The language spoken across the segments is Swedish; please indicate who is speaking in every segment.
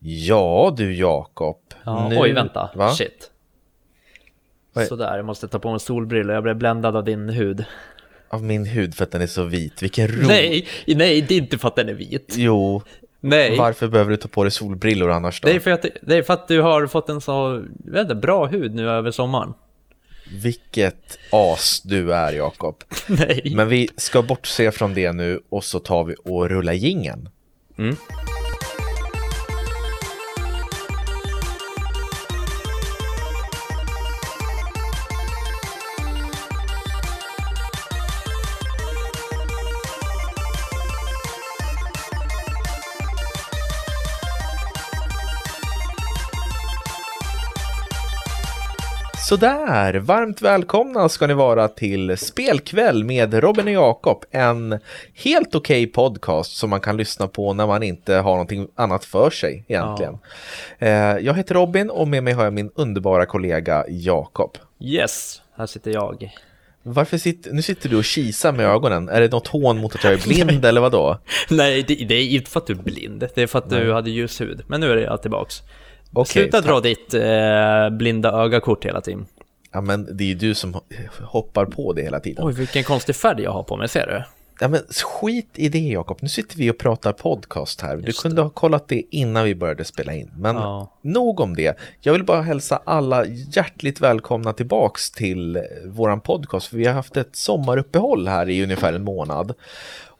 Speaker 1: Ja du Jakob.
Speaker 2: Ja,
Speaker 1: Nu-
Speaker 2: Oj, vänta.
Speaker 1: Va?
Speaker 2: Shit. Sådär, jag måste ta på mig solbrillor. Jag blev bländad av din hud.
Speaker 1: Av min hud för att den är så vit. Vilken ro.
Speaker 2: Nej, nej, det är inte för att den är vit.
Speaker 1: Jo,
Speaker 2: Nej,
Speaker 1: varför behöver du ta på dig solbrillor annars då?
Speaker 2: det är, för att, det är för att du har fått en så vet bra hud nu över sommaren.
Speaker 1: Vilket as du är Jakob.
Speaker 2: Nej.
Speaker 1: Men vi ska bortse från det nu och så tar vi och rullar gingen.
Speaker 2: Mm.
Speaker 1: Sådär, varmt välkomna ska ni vara till Spelkväll med Robin och Jakob. En helt okej podcast som man kan lyssna på när man inte har någonting annat för sig egentligen. Eh, Jag heter Robin och med mig har jag min underbara kollega Jakob.
Speaker 2: Yes, här sitter jag.
Speaker 1: Varför sitter, nu sitter du och kisar med ögonen. Är det något hån mot att jag är blind eller vadå?
Speaker 2: Nej, det, det är inte för att du är blind. Det är för att du hade ljus hud. Men nu är jag tillbaks.
Speaker 1: Okej,
Speaker 2: Sluta dra ditt eh, blinda ögakort hela tiden.
Speaker 1: Ja men det är ju du som hoppar på det hela tiden.
Speaker 2: Oj, vilken konstig färg jag har på mig, ser du?
Speaker 1: Ja men skit i det Jakob, nu sitter vi och pratar podcast här. Du
Speaker 2: Just
Speaker 1: kunde ha kollat det innan vi började spela in. Men
Speaker 2: Ja.
Speaker 1: nog om det. Jag vill bara hälsa alla hjärtligt välkomna tillbaks till eh, våran podcast. För vi har haft ett sommaruppehåll här i ungefär en månad.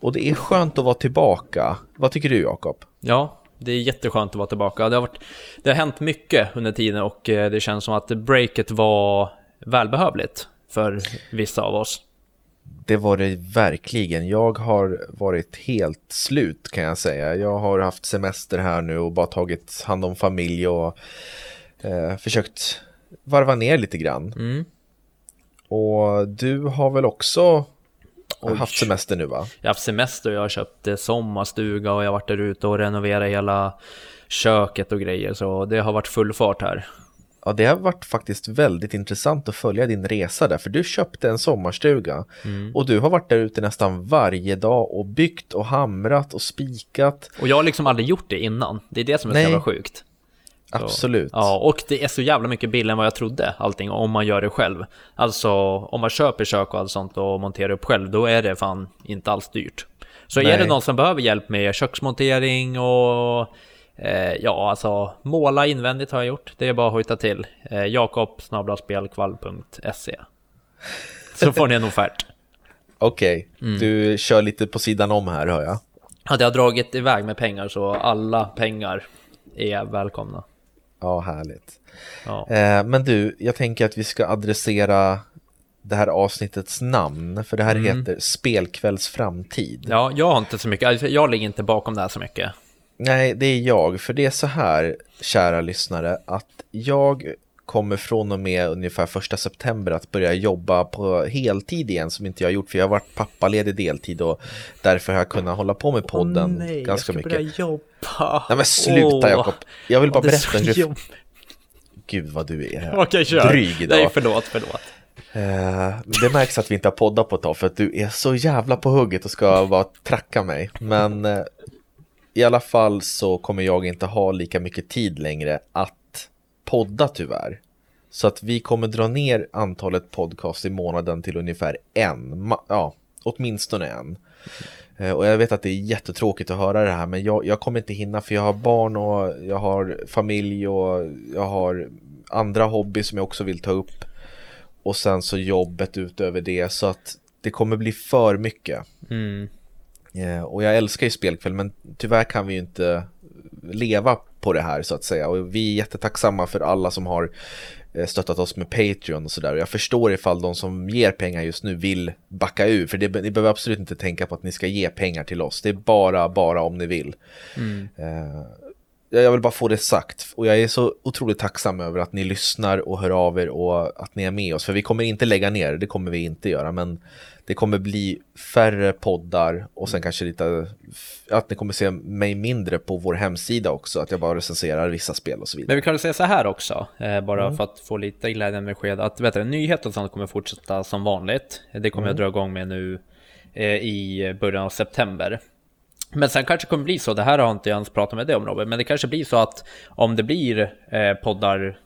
Speaker 1: Och det är skönt att vara tillbaka. Vad tycker du Jakob?
Speaker 2: Ja, det är jätteskönt att vara tillbaka. Det har, varit, det har hänt mycket under tiden och eh, det känns som att breaket var välbehövligt för vissa av oss.
Speaker 1: Det var det verkligen. Jag har varit helt slut kan jag säga. Jag har haft semester här nu och bara tagit hand om familj och eh, försökt varva ner lite grann.
Speaker 2: Mm.
Speaker 1: Och du har väl också
Speaker 2: Oj.
Speaker 1: haft semester nu va?
Speaker 2: Jag har haft semester och jag har köpt eh, sommarstuga och jag har varit där ute och renoverat hela köket och grejer så det har varit full fart här.
Speaker 1: Ja, det har varit faktiskt väldigt intressant att följa din resa där, för du köpte en sommarstuga och du har varit där ute nästan varje dag och byggt och hamrat och spikat.
Speaker 2: Och jag har liksom aldrig gjort det innan. Det är det som är så jävla sjukt. Så,
Speaker 1: Absolut.
Speaker 2: Ja, och det är så jävla mycket billigare än vad jag trodde, allting, om man gör det själv. Alltså, om man köper kök och allt sånt och monterar upp själv, då är det fan inte alls dyrt. Så är
Speaker 1: Nej.
Speaker 2: det någon som behöver hjälp med köksmontering och eh, ja, alltså måla invändigt har jag gjort. Det är bara att hojta till. Eh, Jakob spelkvall.se Så får ni en offert.
Speaker 1: Okej,
Speaker 2: Mm.
Speaker 1: du kör lite på sidan om här hör jag.
Speaker 2: Hade jag dragit iväg med pengar så alla pengar är välkomna.
Speaker 1: Ja, härligt.
Speaker 2: Ja.
Speaker 1: Eh, men du, jag tänker att vi ska adressera det här avsnittets namn, för det här heter Spelkvälls framtid.
Speaker 2: Mm. Ja, jag har inte så mycket, alltså, jag ligger inte bakom det här så mycket.
Speaker 1: Nej, det är jag. För det är så här, kära lyssnare, att jag kommer från och med ungefär första september att börja jobba på heltid igen som inte jag har gjort för jag har varit pappaledig deltid och därför har jag kunnat hålla på med podden ganska mycket.
Speaker 2: jobba.
Speaker 1: Nej men sluta Jakob, jag vill bara
Speaker 2: så
Speaker 1: berätta hur...
Speaker 2: jobb-
Speaker 1: Gud vad du är
Speaker 2: kör.
Speaker 1: dryg idag.
Speaker 2: Nej, förlåt, förlåt.
Speaker 1: Eh, det märks att vi inte har poddat på ett tag för att du är så jävla på hugget och ska bara tracka mig. Men eh, i alla fall så kommer jag inte ha lika mycket tid längre att podda tyvärr. Så att vi kommer dra ner antalet podcast i månaden till ungefär en, ja, åtminstone en. Eh, Och jag vet att det är jättetråkigt att höra det här men jag, jag kommer inte hinna för jag har barn och jag har familj och jag har andra hobby som jag också vill ta upp. Och sen så jobbet utöver det så att det kommer bli för mycket.
Speaker 2: Mm.
Speaker 1: Eh, Och jag älskar ju spelkväll men tyvärr kan vi ju inte leva på det här så att säga. Och vi är jättetacksamma för alla som har eh, stöttat oss med Patreon och sådär. Jag förstår ifall de som ger pengar just nu vill backa ur. För det, ni behöver absolut inte tänka på att ni ska ge pengar till oss. Det är bara, bara om ni vill. Eh, jag vill bara få det sagt. Och jag är så otroligt tacksam över att ni lyssnar och hör av er och att ni är med oss. För vi kommer inte lägga ner, det kommer vi inte göra. Men det kommer bli färre poddar och sen kanske lite att ni kommer se mig mindre på vår hemsida också. Att jag bara recenserar vissa spel och så vidare.
Speaker 2: Men vi kan väl säga så här också, eh, bara för att få lite glädjande besked, att vet du, nyheter och sånt kommer fortsätta som vanligt. Det kommer jag dra igång med nu eh, i början av september. Men sen kanske det kommer bli så, det här har inte jag ens pratat med dig om Robert, men det kanske blir så att om det blir eh, poddar,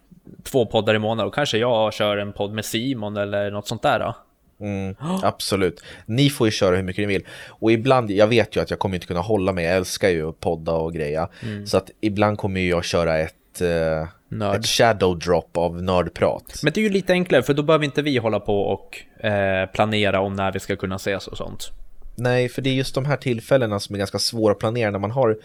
Speaker 2: två poddar i månaden, då kanske jag kör en podd med Simon eller något sånt där då.
Speaker 1: Mm, absolut. Ni får ju köra hur mycket ni vill. Och ibland, jag vet ju att jag kommer inte kunna hålla mig, jag älskar ju att podda och greja. Mm. Så att ibland kommer jag köra ett, eh, ett shadow drop av nördprat.
Speaker 2: Men det är ju lite enklare, för då behöver inte vi hålla på och eh, planera om när vi ska kunna ses och sånt.
Speaker 1: Nej, för det är just de här tillfällena som är ganska svåra att planera när man har,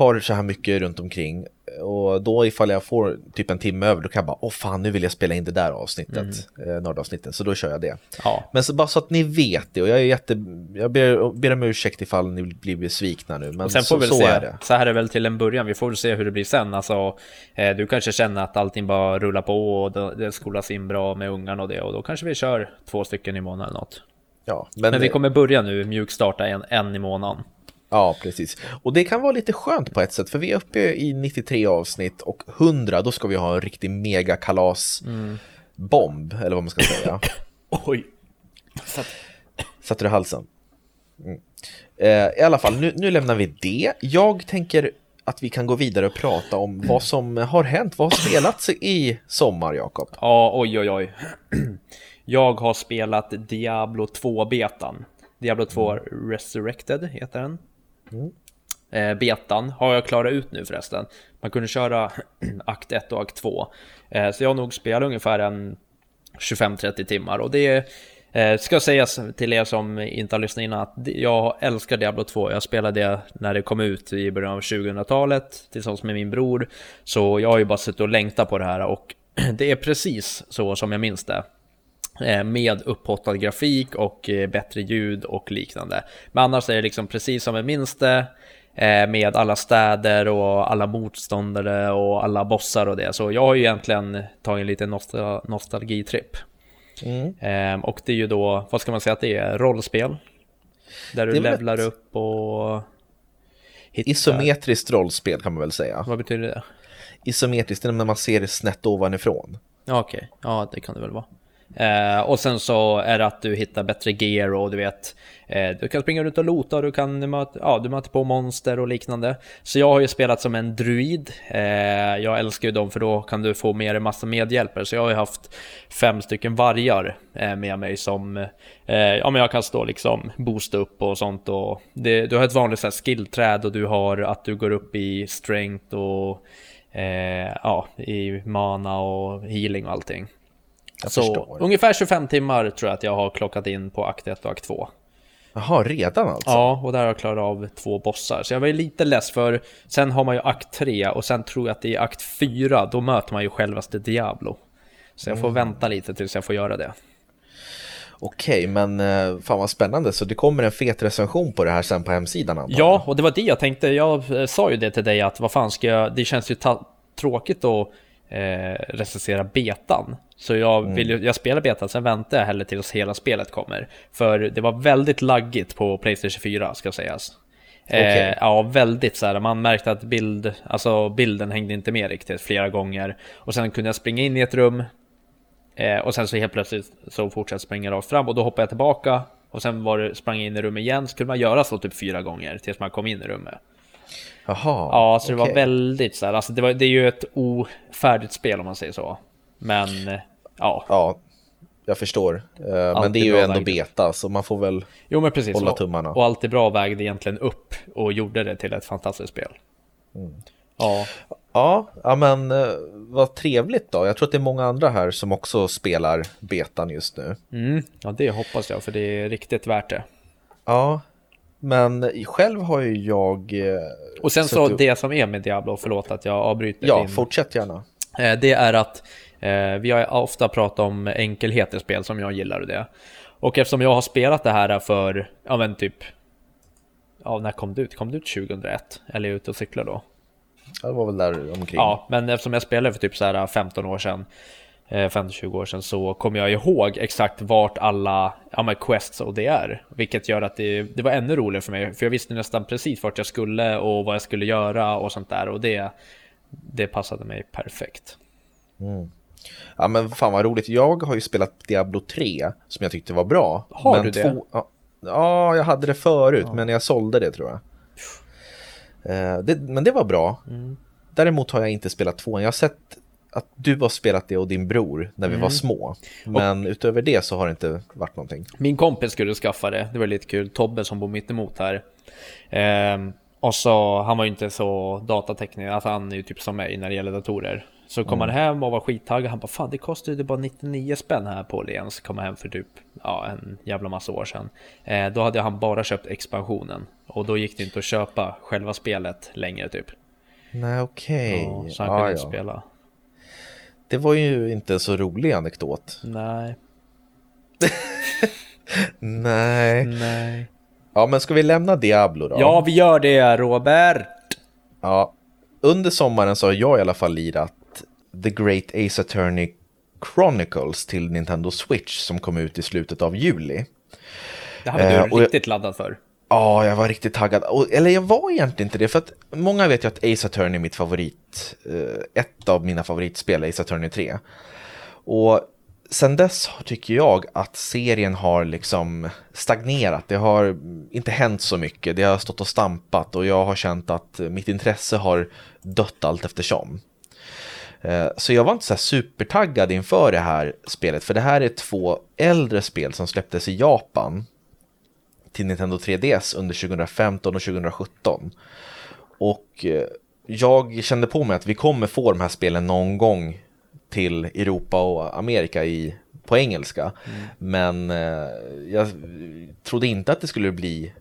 Speaker 1: har så här mycket runt omkring. Och då ifall jag får typ en timme över, då kan jag bara, åh fan, nu vill jag spela in det där avsnittet, mm. eh, nördavsnittet, så då kör jag det. Ja. Men så, bara så att ni vet det, och jag är jätte, jag ber, ber om ursäkt ifall ni blir besvikna nu, men sen får så, så
Speaker 2: se,
Speaker 1: är det.
Speaker 2: Så här är det väl till en början, vi får väl se hur det blir sen. Alltså, eh, du kanske känner att allting bara rullar på och det, det skolas in bra med ungarna och det, och då kanske vi kör två stycken i månaden eller något. Ja, men, men vi kommer börja nu mjukstarta en, en i månaden.
Speaker 1: Ja, precis. Och det kan vara lite skönt på ett sätt, för vi är uppe i 93 avsnitt och 100, då ska vi ha en riktig megakalas-bomb, mm. eller vad man ska säga.
Speaker 2: Oj!
Speaker 1: Satt... Satte du halsen? Mm. Eh, I alla fall, nu, nu lämnar vi det. Jag tänker att vi kan gå vidare och prata om vad som har hänt, vad har spelats i sommar, Jakob?
Speaker 2: Ja, oj, oj, oj. Jag har spelat Diablo 2-betan. Diablo 2 mm. Resurrected heter den. Mm. Betan har jag klarat ut nu förresten. Man kunde köra akt 1 och akt 2. Eh, så jag har nog spelat ungefär en 25-30 timmar och det eh, ska sägas till er som inte har lyssnat innan att jag älskar Diablo 2. Jag spelade det när det kom ut i början av 2000-talet tillsammans med min bror. Så jag har ju bara suttit och längtat på det här och det är precis så som jag minns det. Eh, med upphottad grafik och eh, bättre ljud och liknande. Men annars är det liksom precis som minns det eh, med alla städer och alla motståndare och alla bossar och det. Så jag har ju egentligen tagit en liten nostal nostalgitripp. Mm. Ehm, och det är ju då, vad ska man säga att det är, rollspel. Där du levlar ett... upp och
Speaker 1: hittar... Isometriskt rollspel kan man väl säga.
Speaker 2: Vad betyder det?
Speaker 1: Isometriskt, det är när man ser det snett ovanifrån.
Speaker 2: Okej, okay. ja det kan det väl vara. Eh, och sen så är det att du hittar bättre gear och du vet eh, Du kan springa runt och lota och du kan möta, ja, du möter på monster och liknande. Så jag har ju spelat som en druid. Eh, Jag älskar ju dem för då kan du få med dig massa medhjälpare. Så jag har ju haft fem stycken vargar eh, med mig som eh, Ja men jag kan stå liksom boosta upp och sånt och det, Du har ett vanligt så här, skillträd och du har att du går upp i strength och eh, Ja, i mana och healing och allting jag så förstår. ungefär 25 timmar tror jag att jag har klockat in på akt 1 och akt 2.
Speaker 1: Jaha, redan alltså?
Speaker 2: Ja, och där har jag klarat av två bossar. Så jag var ju lite less för sen har man ju akt 3 och sen tror jag att det är akt 4, då möter man ju självaste Diablo. Så jag får mm. vänta lite tills jag får göra det.
Speaker 1: Okej, men eh, fan vad spännande. Så det kommer en fet recension på det här sen på hemsidan
Speaker 2: antagligen? Ja, och det var det jag tänkte. Jag eh, sa ju det till dig att vad fan ska jag... Det känns ju tråkigt att eh, recensera betan. Så jag, mm. vill, jag spelar betan, sen väntar jag heller tills hela spelet kommer. För det var väldigt laggigt på Playstation 4 ska sägas. Okay. Eh, ja, väldigt så här. Man märkte att bild, alltså bilden hängde inte med riktigt flera gånger. Och sen kunde jag springa in i ett rum. Eh, och sen så helt plötsligt så fortsatte springa rakt fram och då hoppade jag tillbaka. Och sen var det, sprang jag in i rummet igen, så kunde man göra så typ fyra gånger tills man kom in i rummet.
Speaker 1: Jaha,
Speaker 2: Ja, så okay. det var väldigt så här, alltså det, var, det är ju ett ofärdigt spel om man säger så. Men ja.
Speaker 1: Ja, jag förstår. Uh, men det är ju ändå vägde. beta, så man får väl
Speaker 2: jo, men precis,
Speaker 1: hålla tummarna.
Speaker 2: Och allt är bra vägde egentligen upp och gjorde det till ett fantastiskt spel.
Speaker 1: Mm. Ja. ja. Ja, men uh, vad trevligt då. Jag tror att det är många andra här som också spelar betan just nu.
Speaker 2: Mm. Ja, det hoppas jag, för det är riktigt värt det.
Speaker 1: Ja, men själv har ju jag... Eh,
Speaker 2: och sen så det som är med Diablo, förlåt att jag avbryter
Speaker 1: Ja, din... fortsätt gärna.
Speaker 2: Eh, det är att eh, vi har ofta pratat om enkelhet i spel som jag gillar det. Och eftersom jag har spelat det här för, ja men typ, ja när kom det ut? Kom det ut 2001? Eller är jag ute och cyklar då?
Speaker 1: Ja, det var väl där omkring.
Speaker 2: Ja, men eftersom jag spelade för typ så här 15 år sedan 15-20 eh, år sedan så kommer jag ihåg exakt vart alla ja, men quests och det är. Vilket gör att det, det var ännu roligare för mig. För jag visste nästan precis vart jag skulle och vad jag skulle göra och sånt där. Och det, det passade mig perfekt.
Speaker 1: Mm. Ja men fan vad roligt. Jag har ju spelat Diablo 3 som jag tyckte var bra.
Speaker 2: Har
Speaker 1: men
Speaker 2: du det? Två,
Speaker 1: ja, ja, jag hade det förut ja. men jag sålde det tror jag. Eh, det, men det var bra.
Speaker 2: Mm.
Speaker 1: Däremot har jag inte spelat tvåan. Jag har sett att du har spelat det och din bror när vi
Speaker 2: Mm.
Speaker 1: var små. Men utöver det så har det inte varit någonting.
Speaker 2: Min kompis skulle skaffa det, det var lite kul. Tobbe som bor mitt emot här. Ehm, och så, han var ju inte så datateknisk, alltså han är ju typ som mig när det gäller datorer. Så kom han hem och var skittaggad, han bara fan det kostade ju bara 99 spänn här på Åhléns. Kom hem för typ, ja en jävla massa år sedan. Eh, då hade han bara köpt expansionen. Och då gick det inte att köpa själva spelet längre typ.
Speaker 1: Nej, okej.
Speaker 2: Ja, så han kunde inte
Speaker 1: ja.
Speaker 2: spela.
Speaker 1: Det var ju inte en så rolig anekdot.
Speaker 2: Nej,
Speaker 1: Nej.
Speaker 2: nej.
Speaker 1: Ja, men ska vi lämna Diablo då?
Speaker 2: Ja, vi gör det Robert!
Speaker 1: Ja, under sommaren så har jag i alla fall lirat The Great Ace Attorney Chronicles till Nintendo Switch som kom ut i slutet av juli.
Speaker 2: Det här var
Speaker 1: Eh,
Speaker 2: du
Speaker 1: jag-
Speaker 2: riktigt laddad för.
Speaker 1: Ja, jag var riktigt taggad. Och, eller jag var egentligen inte det, för att många vet ju att Ace Attorney är mitt favorit, eh, ett av mina favoritspel, Ace Attorney 3. Och sen dess tycker jag att serien har liksom stagnerat. Det har inte hänt så mycket. Det har stått och stampat och jag har känt att mitt intresse har dött allt eftersom. Eh, så jag var inte så här supertaggad inför det här spelet, för det här är två äldre spel som släpptes i Japan till Nintendo 3DS under 2015 och 2017. Och eh, jag kände på mig att vi kommer få de här spelen någon gång till Europa och Amerika i, på engelska. Men eh, jag trodde inte att det skulle bli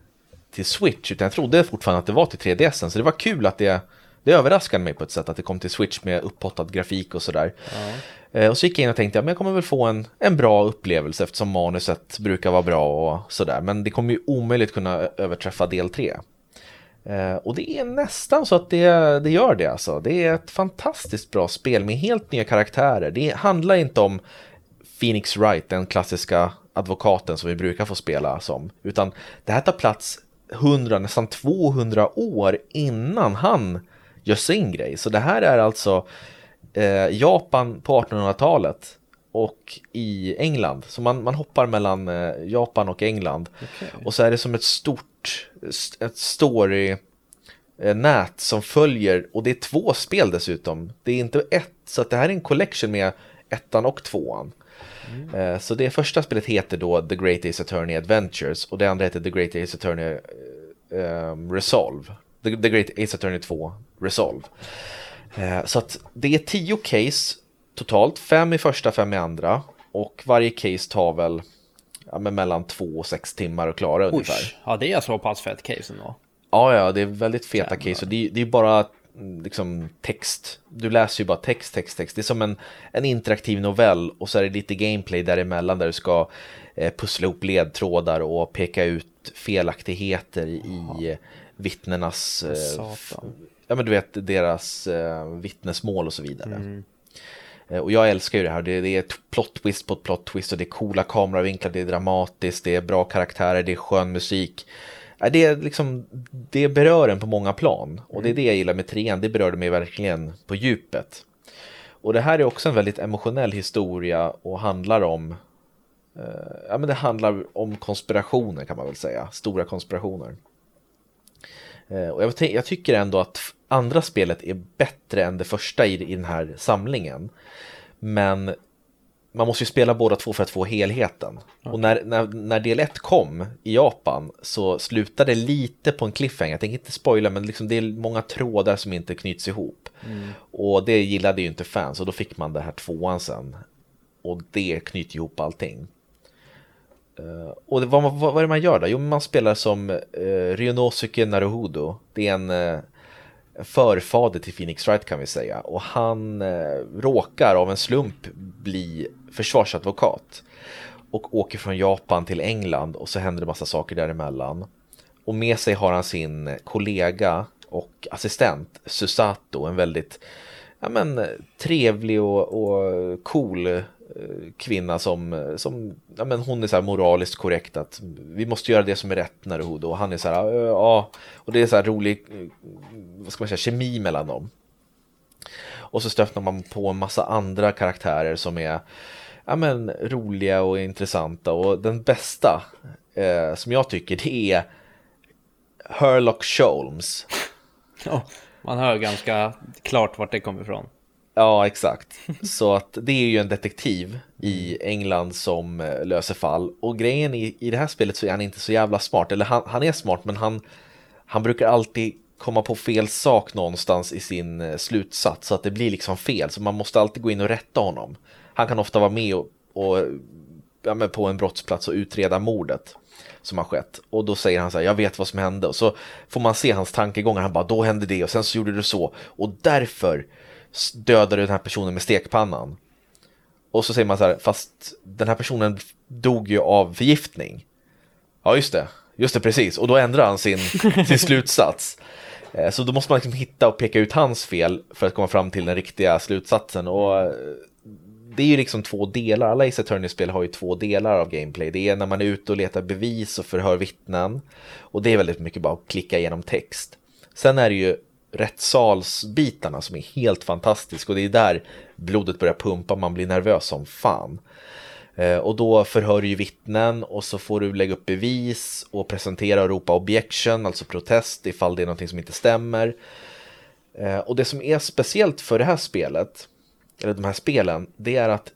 Speaker 1: till Switch, utan jag trodde fortfarande att det var till 3DS. Så det var kul att det, det överraskade mig på ett sätt att det kom till Switch med upphottad grafik och sådär. Eh, Eh, och så gick jag in och tänkte att jag kommer väl få en, en bra upplevelse eftersom manuset brukar vara bra och sådär. Men det kommer ju omöjligt kunna överträffa del 3. Eh, Och det är nästan så att det, det gör det alltså. Det är ett fantastiskt bra spel med helt nya karaktärer. Det handlar inte om Phoenix Wright, den klassiska advokaten som vi brukar få spela som. Utan det här tar plats 100, nästan 200 år innan han gör sin grej. Så det här är alltså eh, Japan på 1800-talet och i England. Så man, man hoppar mellan eh, Japan och England. Och så är det som ett stort ett story eh, nät som följer och det är två spel dessutom. Det är inte ett, så att det här är en collection med ettan och tvåan. Eh, Så det första spelet heter då The Great Ace Attorney Adventures och det andra heter The Great Ace Attorney um, Resolve. The, The Great Ace Attorney 2 Resolve. Eh, Så att det är tio case totalt, fem i första, fem i andra. Och varje case tar väl ja, mellan två och sex timmar att klara ungefär.
Speaker 2: Usch, ja det är så pass fett case ändå.
Speaker 1: Ja, ja, det är väldigt feta case och det, är- det är bara mm, liksom text. Du läser ju bara text, text, text. Det är som en, en interaktiv novell och så är det lite gameplay däremellan där du ska eh, pussla ihop ledtrådar och peka ut felaktigheter i vittnenas... Eh. Ja, men du vet deras eh, vittnesmål och så vidare. Eh, Och jag älskar ju det här. Det, det är plot twist på ett plot twist och det är coola kameravinklar, det är dramatiskt, det är bra karaktärer, det är skön musik. Det, är liksom, det berör en på många plan och det är det jag gillar med trean, det berörde mig verkligen på djupet. Och det här är också en väldigt emotionell historia och handlar om eh, Ja men det handlar om konspirationer kan man väl säga, stora konspirationer. Eh, Och jag, jag tycker ändå att andra spelet är bättre än det första i, i den här samlingen. Men man måste ju spela båda två för att få helheten. Och när, när, när del 1 kom i Japan så slutade det lite på en cliffhanger. Jag tänker inte spoila men liksom det är många trådar som inte knyts ihop. Och det gillade ju inte fans och då fick man det här tvåan sen. Och det knyter ihop allting. Eh, och det, vad, vad, vad är det man gör då? Jo, man spelar som eh, uh, Ryonosuke Naruhodo. Det är en uh, förfader till Phoenix Wright kan vi säga. Och han uh, råkar av en slump bli försvarsadvokat. Och åker från Japan till England och så händer det massa saker däremellan. Och med sig har han sin kollega och assistent Susato, en väldigt ja, men, trevlig och, och cool Eh, kvinna som, som ja, men hon är så här moraliskt korrekt att vi måste göra det som är rätt när och han är så här, ja, och det är så här rolig, eh, vad ska man säga, kemi mellan dem. Och så stöter man på en massa andra karaktärer som är ja, men, roliga och intressanta och den bästa eh, som jag tycker det är Herlock Sholmes.
Speaker 2: Ja, man hör ganska klart vart det kommer ifrån.
Speaker 1: Ja, exakt. Så att det är ju en detektiv i England som eh, löser fall. Och grejen i, i det här spelet så är han inte så jävla smart. Eller han, han är smart, men han, han brukar alltid komma på fel sak någonstans i sin eh, slutsats. Så att det blir liksom fel. Så man måste alltid gå in och rätta honom. Han kan ofta vara med och, och ja, på en brottsplats och utreda mordet som har skett. Och då säger han så här, jag vet vad som hände. Och så får man se hans tankegångar. Han bara, då hände det och sen så gjorde du så. Och därför dödade den här personen med stekpannan. Och så säger man så här, fast den här personen dog ju av förgiftning. Ja, just det. Just det, precis. Och då ändrar han sin, sin slutsats. Eh, så då måste man liksom hitta och peka ut hans fel för att komma fram till den riktiga slutsatsen. Och eh, det är ju liksom två delar, alla Ace Attorney-spel har ju två delar av gameplay. Det är när man är ute och letar bevis och förhör vittnen. Och det är väldigt mycket bara att klicka igenom text. Sen är det ju rättssalsbitarna som är helt fantastisk och det är där blodet börjar pumpa, man blir nervös som fan. Eh, och då förhör du ju vittnen och så får du lägga upp bevis och presentera och ropa objection, alltså protest ifall det är någonting som inte stämmer. Eh, och det som är speciellt för det här spelet, eller de här spelen, det är att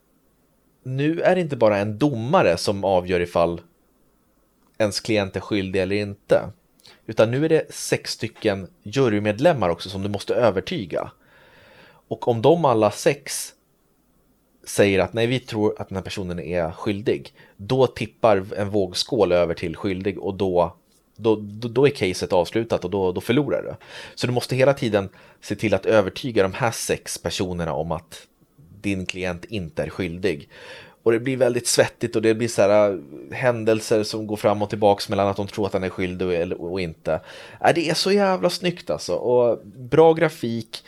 Speaker 1: nu är det inte bara en domare som avgör ifall ens klient är skyldig eller inte. Utan nu är det sex stycken jurymedlemmar också som du måste övertyga. Och om de alla sex säger att nej, vi tror att den här personen är skyldig, då tippar en vågskål över till skyldig och då, då, då, då är caset avslutat och då, då förlorar du. Så du måste hela tiden se till att övertyga de här sex personerna om att din klient inte är skyldig. Och det blir väldigt svettigt och det blir så här äh, händelser som går fram och tillbaks mellan att de tror att han är skyldig och, och inte. Äh, det är så jävla snyggt alltså. Och bra grafik,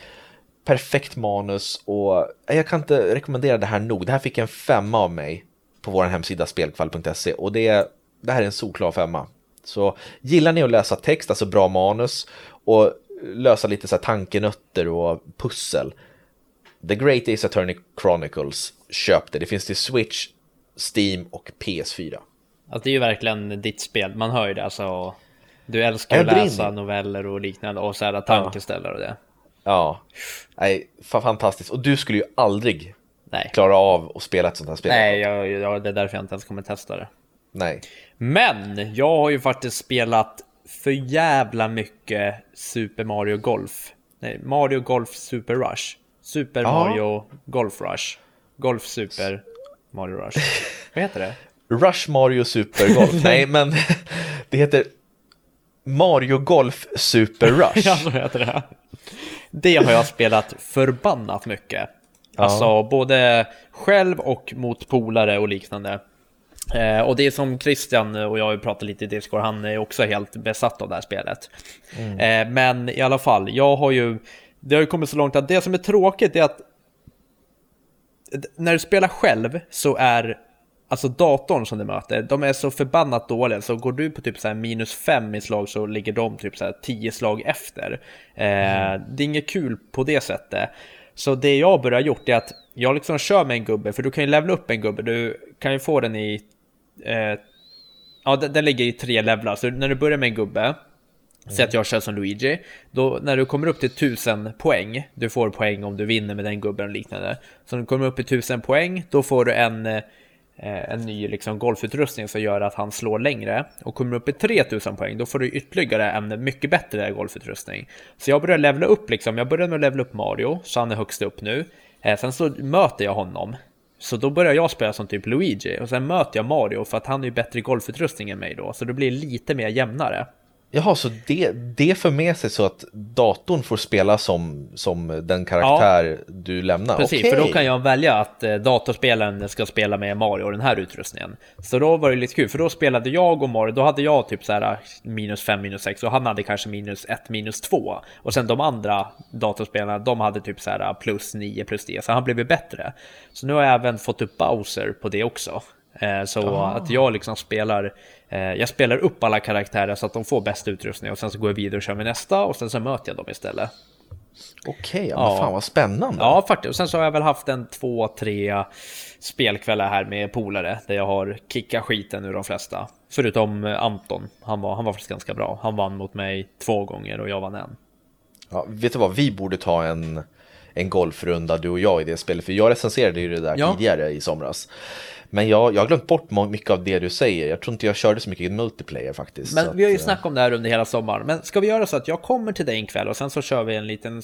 Speaker 1: perfekt manus och äh, jag kan inte rekommendera det här nog. Det här fick en femma av mig på vår hemsida spelkvall.se och det, det här är en solklar femma. Så gillar ni att läsa text, alltså bra manus och lösa lite så här tankenötter och pussel. The Great Ace Attorney Chronicles köp det. Det finns till Switch, Steam och PS4.
Speaker 2: Alltså det är ju verkligen ditt spel, man hör ju det alltså. Du älskar att läsa noveller och liknande och så här tankeställare och det.
Speaker 1: Ja, nej, fantastiskt. Och du skulle ju aldrig nej. klara av att spela ett sånt här spel.
Speaker 2: Nej, jag, jag, det är därför jag inte ens kommer testa det.
Speaker 1: Nej.
Speaker 2: Men jag har ju faktiskt spelat för jävla mycket Super Mario Golf. Nej, Mario Golf Super Rush. Super ja. Mario Golf Rush. Golf Super Mario Rush. Vad heter det?
Speaker 1: Rush Mario Super Golf. Nej, men det heter Mario Golf Super Rush.
Speaker 2: ja, så heter det. Det har jag spelat förbannat mycket. Ja. Alltså både själv och mot polare och liknande. Eh, och det är som Christian och jag har pratat lite i Discord, han är också helt besatt av det här spelet. Mm. Eh, men i alla fall, jag har ju, det har ju kommit så långt att det som är tråkigt är att när du spelar själv så är alltså datorn som du möter, de är så förbannat dåliga så går du på typ så här minus fem i slag så ligger de typ så här tio slag efter. Eh, mm. Det är inget kul på det sättet. Så det jag börjar gjort är att jag liksom kör med en gubbe, för du kan ju levla upp en gubbe, du kan ju få den i... Eh, ja, den, den ligger i tre levlar, så när du börjar med en gubbe Säg att jag kör som Luigi. Då när du kommer upp till 1000 poäng, du får poäng om du vinner med den gubben och liknande. Så när du kommer upp i 1000 poäng, då får du en, eh, en ny liksom golfutrustning som gör att han slår längre. Och kommer du upp i 3000 poäng, då får du ytterligare en mycket bättre golfutrustning. Så jag börjar levla upp liksom, jag började med att levla upp Mario, så han är högst upp nu. Eh, sen så möter jag honom. Så då börjar jag spela som typ Luigi och sen möter jag Mario för att han är ju bättre golfutrustning än mig då, så det blir lite mer jämnare.
Speaker 1: Jaha, så det, det för med sig så att datorn får spela som, som den karaktär ja, du lämnar?
Speaker 2: Precis, okay. för då kan jag välja att eh, datorspelaren ska spela med Mario den här utrustningen. Så då var det lite kul, för då spelade jag och Mario, då hade jag typ så här eh, minus 5, minus 6 och han hade kanske minus 1, minus 2. Och sen de andra datorspelarna, de hade typ så här eh, plus 9, plus det, så han blev ju bättre. Så nu har jag även fått upp Bowser på det också. Så ah. att jag liksom spelar jag spelar upp alla karaktärer så att de får bäst utrustning och sen så går jag vidare och kör med nästa och sen så möter jag dem istället.
Speaker 1: Okej, okay, ja, fan vad spännande.
Speaker 2: Ja, faktiskt. Och sen så har jag väl haft en två, tre spelkvällar här med polare där jag har kickat skiten ur de flesta. Förutom Anton, han var, han var faktiskt ganska bra. Han vann mot mig två gånger och jag vann en.
Speaker 1: Ja, vet du vad, vi borde ta en, en golfrunda du och jag i det spelet, för jag recenserade ju det där
Speaker 2: Ja.
Speaker 1: tidigare i somras. Men jag, jag har glömt bort mycket av det du säger, jag tror inte jag körde så mycket i multiplayer faktiskt.
Speaker 2: Men
Speaker 1: att,
Speaker 2: vi har ju
Speaker 1: eh,
Speaker 2: snackat om det här under hela sommaren. Men ska vi göra så att jag kommer till dig en kväll och sen så kör vi en liten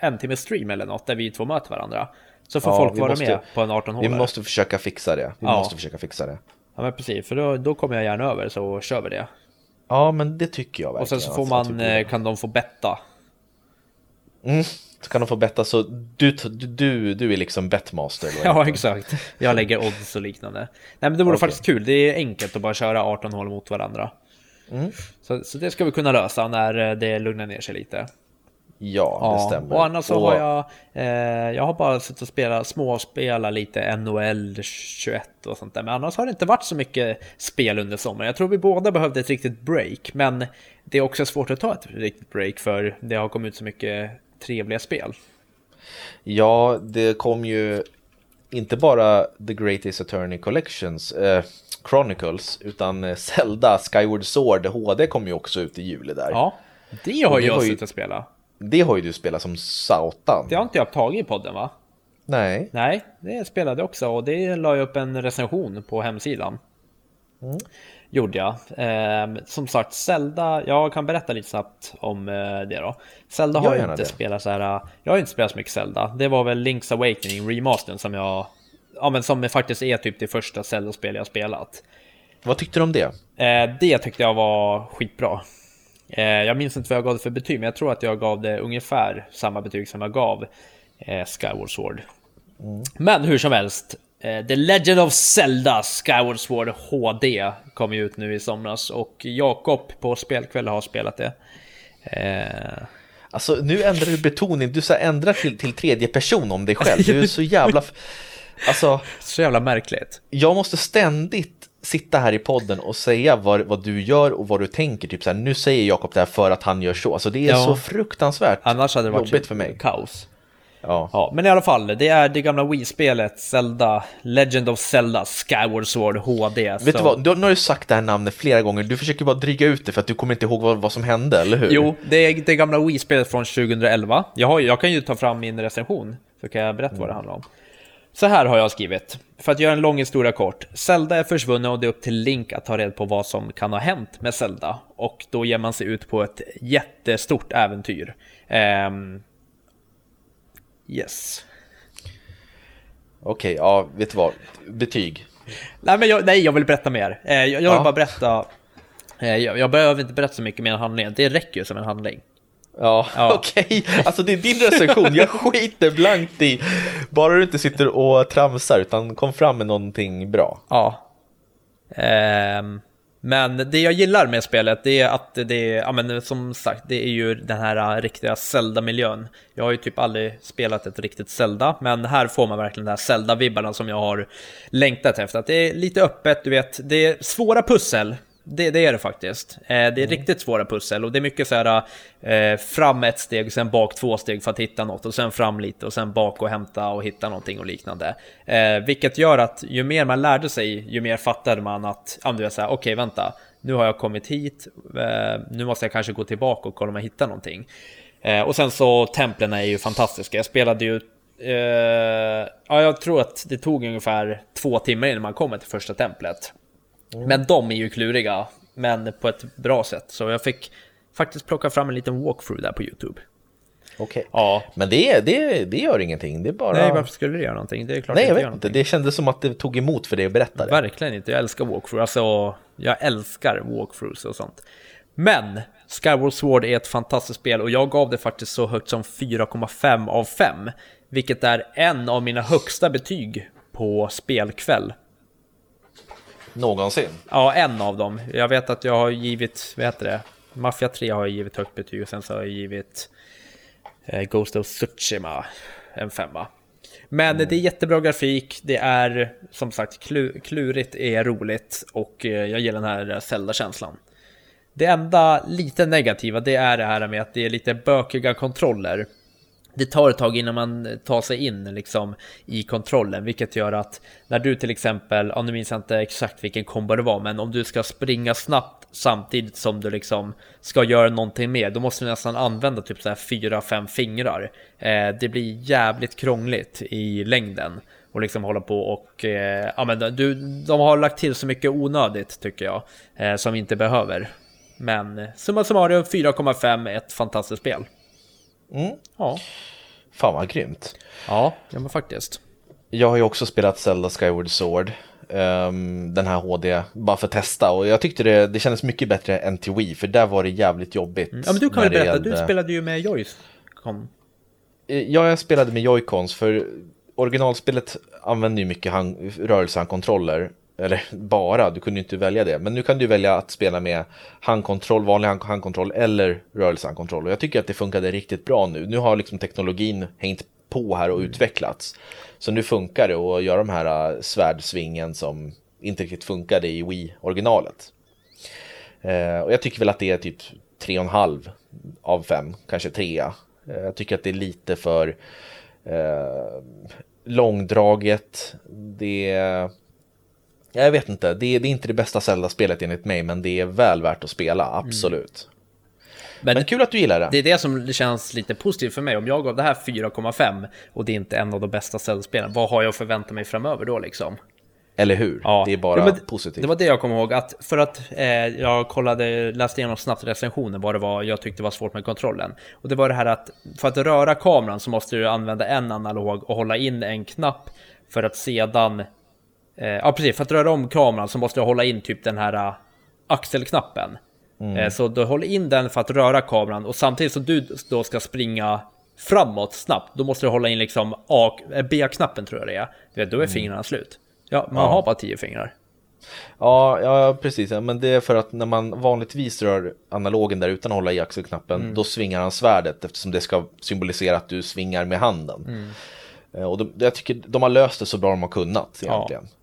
Speaker 2: en timme stream eller något där vi två möter varandra. Så får
Speaker 1: Ja,
Speaker 2: folk
Speaker 1: vi
Speaker 2: vara
Speaker 1: måste-
Speaker 2: med på en 18
Speaker 1: Vi
Speaker 2: hålare.
Speaker 1: måste försöka fixa det, vi
Speaker 2: Ja.
Speaker 1: måste försöka fixa det.
Speaker 2: Ja men precis, för då, då kommer jag gärna över så kör vi det.
Speaker 1: Ja, men det tycker jag
Speaker 2: Och
Speaker 1: verkligen.
Speaker 2: sen så får
Speaker 1: alltså, vi
Speaker 2: man, eh, kan de få betta.
Speaker 1: Mm, så kan de få betta, så du, du, du, är liksom vad
Speaker 2: Ja exakt. Jag lägger odds och liknande. Nej men det vore
Speaker 1: Okej.
Speaker 2: faktiskt kul. Det är enkelt att bara köra 18 hål mot varandra.
Speaker 1: Mm.
Speaker 2: Så, så det ska vi kunna lösa när eh, det lugnar ner sig lite.
Speaker 1: Ja, det stämmer.
Speaker 2: Och annars så
Speaker 1: Och-
Speaker 2: har jag, eh, jag har bara suttit och spelat, småspela lite NHL 21 och sånt där. Men annars har det inte varit så mycket spel under sommaren. Jag tror vi båda behövde ett riktigt break. Men det är också svårt att ta ett riktigt break för det har kommit ut så mycket trevliga spel.
Speaker 1: Ja, det kom ju inte bara The Greatest Attorney Collections, eh, Chronicles, utan eh, Zelda Skyward Sword HD kom ju också ut i juli där.
Speaker 2: Ja, det har
Speaker 1: det
Speaker 2: jag
Speaker 1: ju-
Speaker 2: suttit och spelat.
Speaker 1: Det har ju du spelat som satan.
Speaker 2: Det har inte jag tagit i podden va?
Speaker 1: Nej.
Speaker 2: Nej, det spelade jag också och det la jag upp en recension på hemsidan.
Speaker 1: Mm.
Speaker 2: Gjorde jag. Ehm, som sagt, Zelda, jag kan berätta lite snabbt om eh, det då. Zelda har jag inte
Speaker 1: det.
Speaker 2: spelat så här. eh, Jag har inte spelat så mycket Zelda. Det var väl Link's Awakening remastern som jag, ja men som faktiskt är typ det första Zelda-spel jag spelat.
Speaker 1: Vad tyckte du om det?
Speaker 2: Eh, det tyckte jag var skitbra. Eh, jag minns inte vad jag gav det för betyg, men jag tror att jag gav det ungefär samma betyg som jag gav eh, Skyward Sword. Men hur som helst, eh, The Legend of Zelda Skyward Sword HD kom ju ut nu i somras och Jakob på spelkväll har spelat det. Eh,
Speaker 1: Alltså nu ändrar du betoning, du så ändrar till, till tredje person om dig själv. Du är så jävla... Alltså,
Speaker 2: så jävla märkligt.
Speaker 1: jag måste ständigt sitta här i podden och säga vad, vad du gör och vad du tänker. Typ så här, nu säger Jakob det här för att han gör så. Alltså det är
Speaker 2: Ja.
Speaker 1: så fruktansvärt
Speaker 2: Annars hade det varit
Speaker 1: jobbigt för mig.
Speaker 2: kaos.
Speaker 1: Ja.
Speaker 2: Ja, men i alla fall, det är det gamla Wii-spelet Zelda, Legend of Zelda Skyward Sword HD.
Speaker 1: Vet du
Speaker 2: så-
Speaker 1: vad, du, nu har du sagt det här namnet flera gånger. Du försöker bara dryga ut det för att du kommer inte ihåg vad, vad som hände, eller hur?
Speaker 2: Jo, det är det gamla Wii-spelet från 2011. Jag, har, jag kan ju ta fram min recension, så kan jag berätta vad det handlar om. Så här har jag skrivit. För att göra en lång historia kort. Zelda är försvunnen och det är upp till Link att ta reda på vad som kan ha hänt med Zelda. Och då ger man sig ut på ett jättestort äventyr. Ehm, yes.
Speaker 1: Okej, ja, vet du vad? Betyg.
Speaker 2: Nej, men jag, nej, jag vill berätta mer. Eh, jag, jag vill
Speaker 1: Ja.
Speaker 2: bara berätta. Eh, jag, jag behöver inte berätta så mycket mer än handlingen. Det räcker ju som en handling.
Speaker 1: Ja,
Speaker 2: Ja.
Speaker 1: okej. Alltså det är din recension, jag skiter blankt i. Bara du inte sitter och tramsar utan kom fram med någonting bra.
Speaker 2: Ja. Ehm, men det jag gillar med spelet, det är att det är, ja men som sagt, det är ju den här äh, riktiga Zelda-miljön. Jag har ju typ aldrig spelat ett riktigt Zelda, men här får man verkligen de här Zelda-vibbarna som jag har längtat efter. Att det är lite öppet, du vet, det är svåra pussel. Det, det är det faktiskt. Eh, det är riktigt svåra pussel och det är mycket så här eh, fram ett steg och sen bak två steg för att hitta något och sen fram lite och sen bak och hämta och hitta någonting och liknande. Eh, vilket gör att ju mer man lärde sig, ju mer fattade man att, ja du vet såhär, okej vänta, nu har jag kommit hit, eh, nu måste jag kanske gå tillbaka och kolla om jag hittar någonting. Eh, och sen så templen är ju fantastiska. Jag spelade ju Eh, ja, jag tror att det tog ungefär två timmar innan man kommer till första templet. Men de är ju kluriga, men på ett bra sätt. Så jag fick faktiskt plocka fram en liten walkthrough där på YouTube.
Speaker 1: Okej.
Speaker 2: Ja.
Speaker 1: Men det, det, det gör ingenting, det är bara...
Speaker 2: Nej, varför skulle det göra någonting? Det är klart
Speaker 1: Nej, jag vet inte.
Speaker 2: någonting.
Speaker 1: Det kändes som att det tog emot för dig att berätta det.
Speaker 2: Verkligen inte. Jag älskar walkthrough. Alltså, jag älskar walkthroughs och sånt. Men Skyward Sword är ett fantastiskt spel och jag gav det faktiskt så högt som 4,5 av 5. Vilket är en av mina högsta betyg på spelkväll.
Speaker 1: Någonsin.
Speaker 2: Ja, en av dem. Jag vet att jag har givit, vad heter det? Mafia 3 har jag givit högt betyg och sen så har jag givit eh, Ghost of Tsushima en femma. Men det är jättebra grafik, det är som sagt klu, klurigt, är roligt och eh, jag gillar den här Zelda-känslan. Det enda lite negativa det är det här med att det är lite bökiga kontroller. Det tar ett tag innan man tar sig in liksom i kontrollen, vilket gör att när du till exempel, ja nu minns jag inte exakt vilken kombo det var, men om du ska springa snabbt samtidigt som du liksom ska göra någonting mer. Då måste du nästan använda typ så här fyra, fem fingrar. Eh, det blir jävligt krångligt i längden och liksom hålla på och eh, ja, men du, de har lagt till så mycket onödigt tycker jag eh, som vi inte behöver. Men summa summarum 4,5 ett fantastiskt spel.
Speaker 1: Mm.
Speaker 2: Ja.
Speaker 1: Fan vad grymt.
Speaker 2: Ja, ja men faktiskt.
Speaker 1: Jag har ju också spelat Zelda Skyward Sword. Um, den här HD, bara för att testa. Och jag tyckte det, det kändes mycket bättre än till Wii, för där var det jävligt jobbigt.
Speaker 2: Mm. Ja men du kan väl berätta, gällde... du spelade ju med Joy-Con.
Speaker 1: Eh, ja, jag spelade med Joy-Cons, för originalspelet använder ju mycket rörelsehandkontroller. Eller bara, du kunde inte välja det. Men nu kan du välja att spela med handkontroll, vanlig handkontroll eller rörelsehandkontroll. Och jag tycker att det funkade riktigt bra nu. Nu har liksom teknologin hängt på här och mm. utvecklats. Så nu funkar det att göra de här äh, svärdsvingen som inte riktigt funkade i Wii-originalet. Eh, och jag tycker väl att det är typ 3,5 av 5, kanske 3. Eh, jag tycker att det är lite för eh, långdraget. Det är... Jag vet inte, det är, det är inte det bästa Zelda-spelet enligt mig, men det är väl värt att spela, absolut. Mm. Men, men, kul att du gillar det.
Speaker 2: Det är det som känns lite positivt för mig. Om jag gav det här 4,5 och det är inte en av de bästa Zelda-spelen, vad har jag förväntat mig framöver då liksom?
Speaker 1: Eller hur? Ja. Det är bara ja, positivt.
Speaker 2: Det var det jag kom ihåg, att för att eh, jag kollade, läste igenom snabbt recensionen vad det var jag tyckte var svårt med kontrollen. Och det var det här att för att röra kameran så måste du använda en analog och hålla in en knapp för att sedan... Eh, ja precis, för att röra om kameran så måste du hålla in typ den här uh, axelknappen. Mm. Eh, så du håller in den för att röra kameran och samtidigt som du då ska springa framåt snabbt, då måste du hålla in liksom eh, B-knappen tror jag det är. Du vet, då är mm. fingrarna slut. Ja, man ja. har bara tio fingrar.
Speaker 1: Ja, ja, precis. Men det är för att när man vanligtvis rör analogen där utan att hålla i axelknappen, mm. då svingar han svärdet eftersom det ska symbolisera att du svingar med handen. Mm. Eh, och de, jag tycker de har löst det så bra de har kunnat egentligen.
Speaker 2: Ja.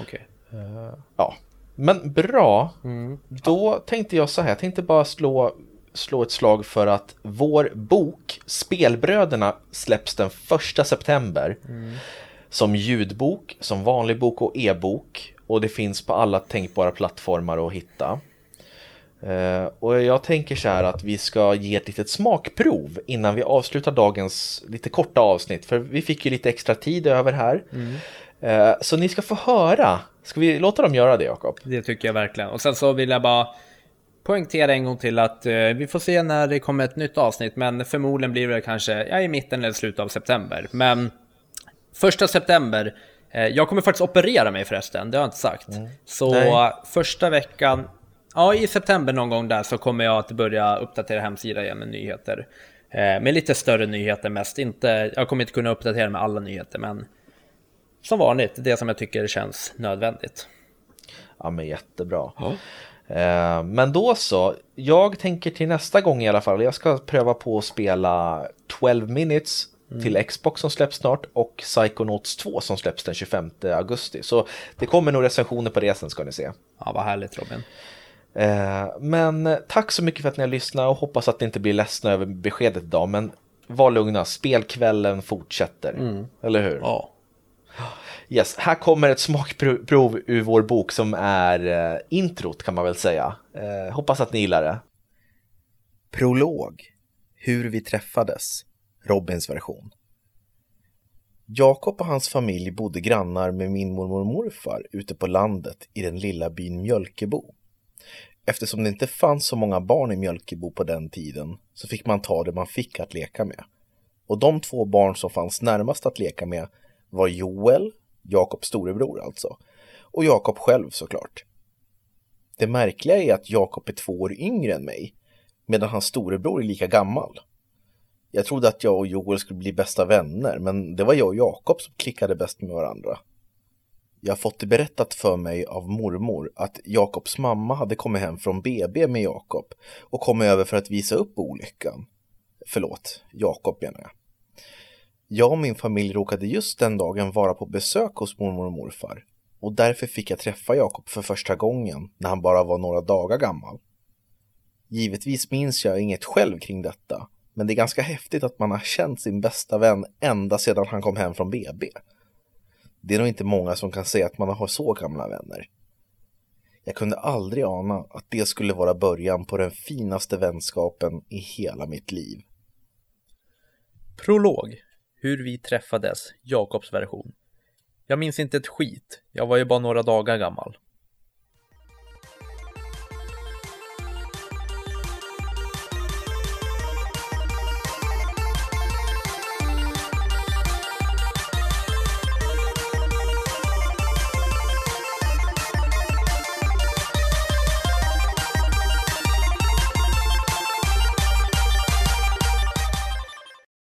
Speaker 2: Okej.
Speaker 1: Okay. Uh, ja, men bra, mm. då tänkte jag så här, jag tänkte bara slå, slå ett slag för att vår bok Spelbröderna släpps den första september. Mm. Som ljudbok, som vanlig bok och e-bok. Och det finns på alla tänkbara plattformar att hitta. Uh, och jag tänker så här att vi ska ge ett litet smakprov innan vi avslutar dagens lite korta avsnitt. För vi fick ju lite extra tid över här. Mm. Uh, så ni ska få höra Ska vi låta dem göra det, Jakob?
Speaker 2: Det tycker jag verkligen. Och sen så vill jag bara poängtera en gång till att eh, vi får se när det kommer ett nytt avsnitt, men förmodligen blir det kanske ja, i mitten eller slutet av september. Men första september, eh, jag kommer faktiskt operera mig förresten, det har jag inte sagt. Mm. Så Nej. första veckan, ja i september någon gång där så kommer jag att börja uppdatera hemsidan igen med nyheter. Eh, med lite större nyheter mest, inte, jag kommer inte kunna uppdatera med alla nyheter, men som vanligt, det som jag tycker känns nödvändigt.
Speaker 1: Ja men jättebra. Ja. Eh, men då så, jag tänker till nästa gång i alla fall, jag ska pröva på att spela 12 minutes mm. till Xbox som släpps snart och Psychonauts 2 som släpps den 25 augusti. Så det kommer nog recensioner på det sen ska ni se.
Speaker 2: Ja, vad härligt Robin.
Speaker 1: Eh, men tack så mycket för att ni har lyssnat och hoppas att ni inte blir ledsna över beskedet idag. Men var lugna, spelkvällen fortsätter. Mm. Eller hur?
Speaker 2: Ja.
Speaker 1: Yes, här kommer ett smakprov ur vår bok som är eh, introt kan man väl säga. Eh, hoppas att ni gillar det. Prolog Hur vi träffades Robins version Jakob och hans familj bodde grannar med min mormor och morfar ute på landet i den lilla byn Mjölkebo. Eftersom det inte fanns så många barn i Mjölkebo på den tiden så fick man ta det man fick att leka med. Och de två barn som fanns närmast att leka med var Joel, Jakobs storebror alltså, och Jakob själv såklart. Det märkliga är att Jakob är två år yngre än mig, medan hans storebror är lika gammal. Jag trodde att jag och Joel skulle bli bästa vänner, men det var jag och Jakob som klickade bäst med varandra. Jag har fått det berättat för mig av mormor att Jakobs mamma hade kommit hem från BB med Jakob och kommit över för att visa upp olyckan. Förlåt, Jakob menar jag. Jag och min familj råkade just den dagen vara på besök hos mormor och morfar och därför fick jag träffa Jakob för första gången när han bara var några dagar gammal. Givetvis minns jag inget själv kring detta, men det är ganska häftigt att man har känt sin bästa vän ända sedan han kom hem från BB. Det är nog inte många som kan säga att man har så gamla vänner.
Speaker 3: Jag kunde aldrig ana att det skulle vara början på den finaste vänskapen i hela mitt liv.
Speaker 2: Prolog. Hur vi träffades, Jakobs version. Jag minns inte ett skit, jag var ju bara några dagar gammal.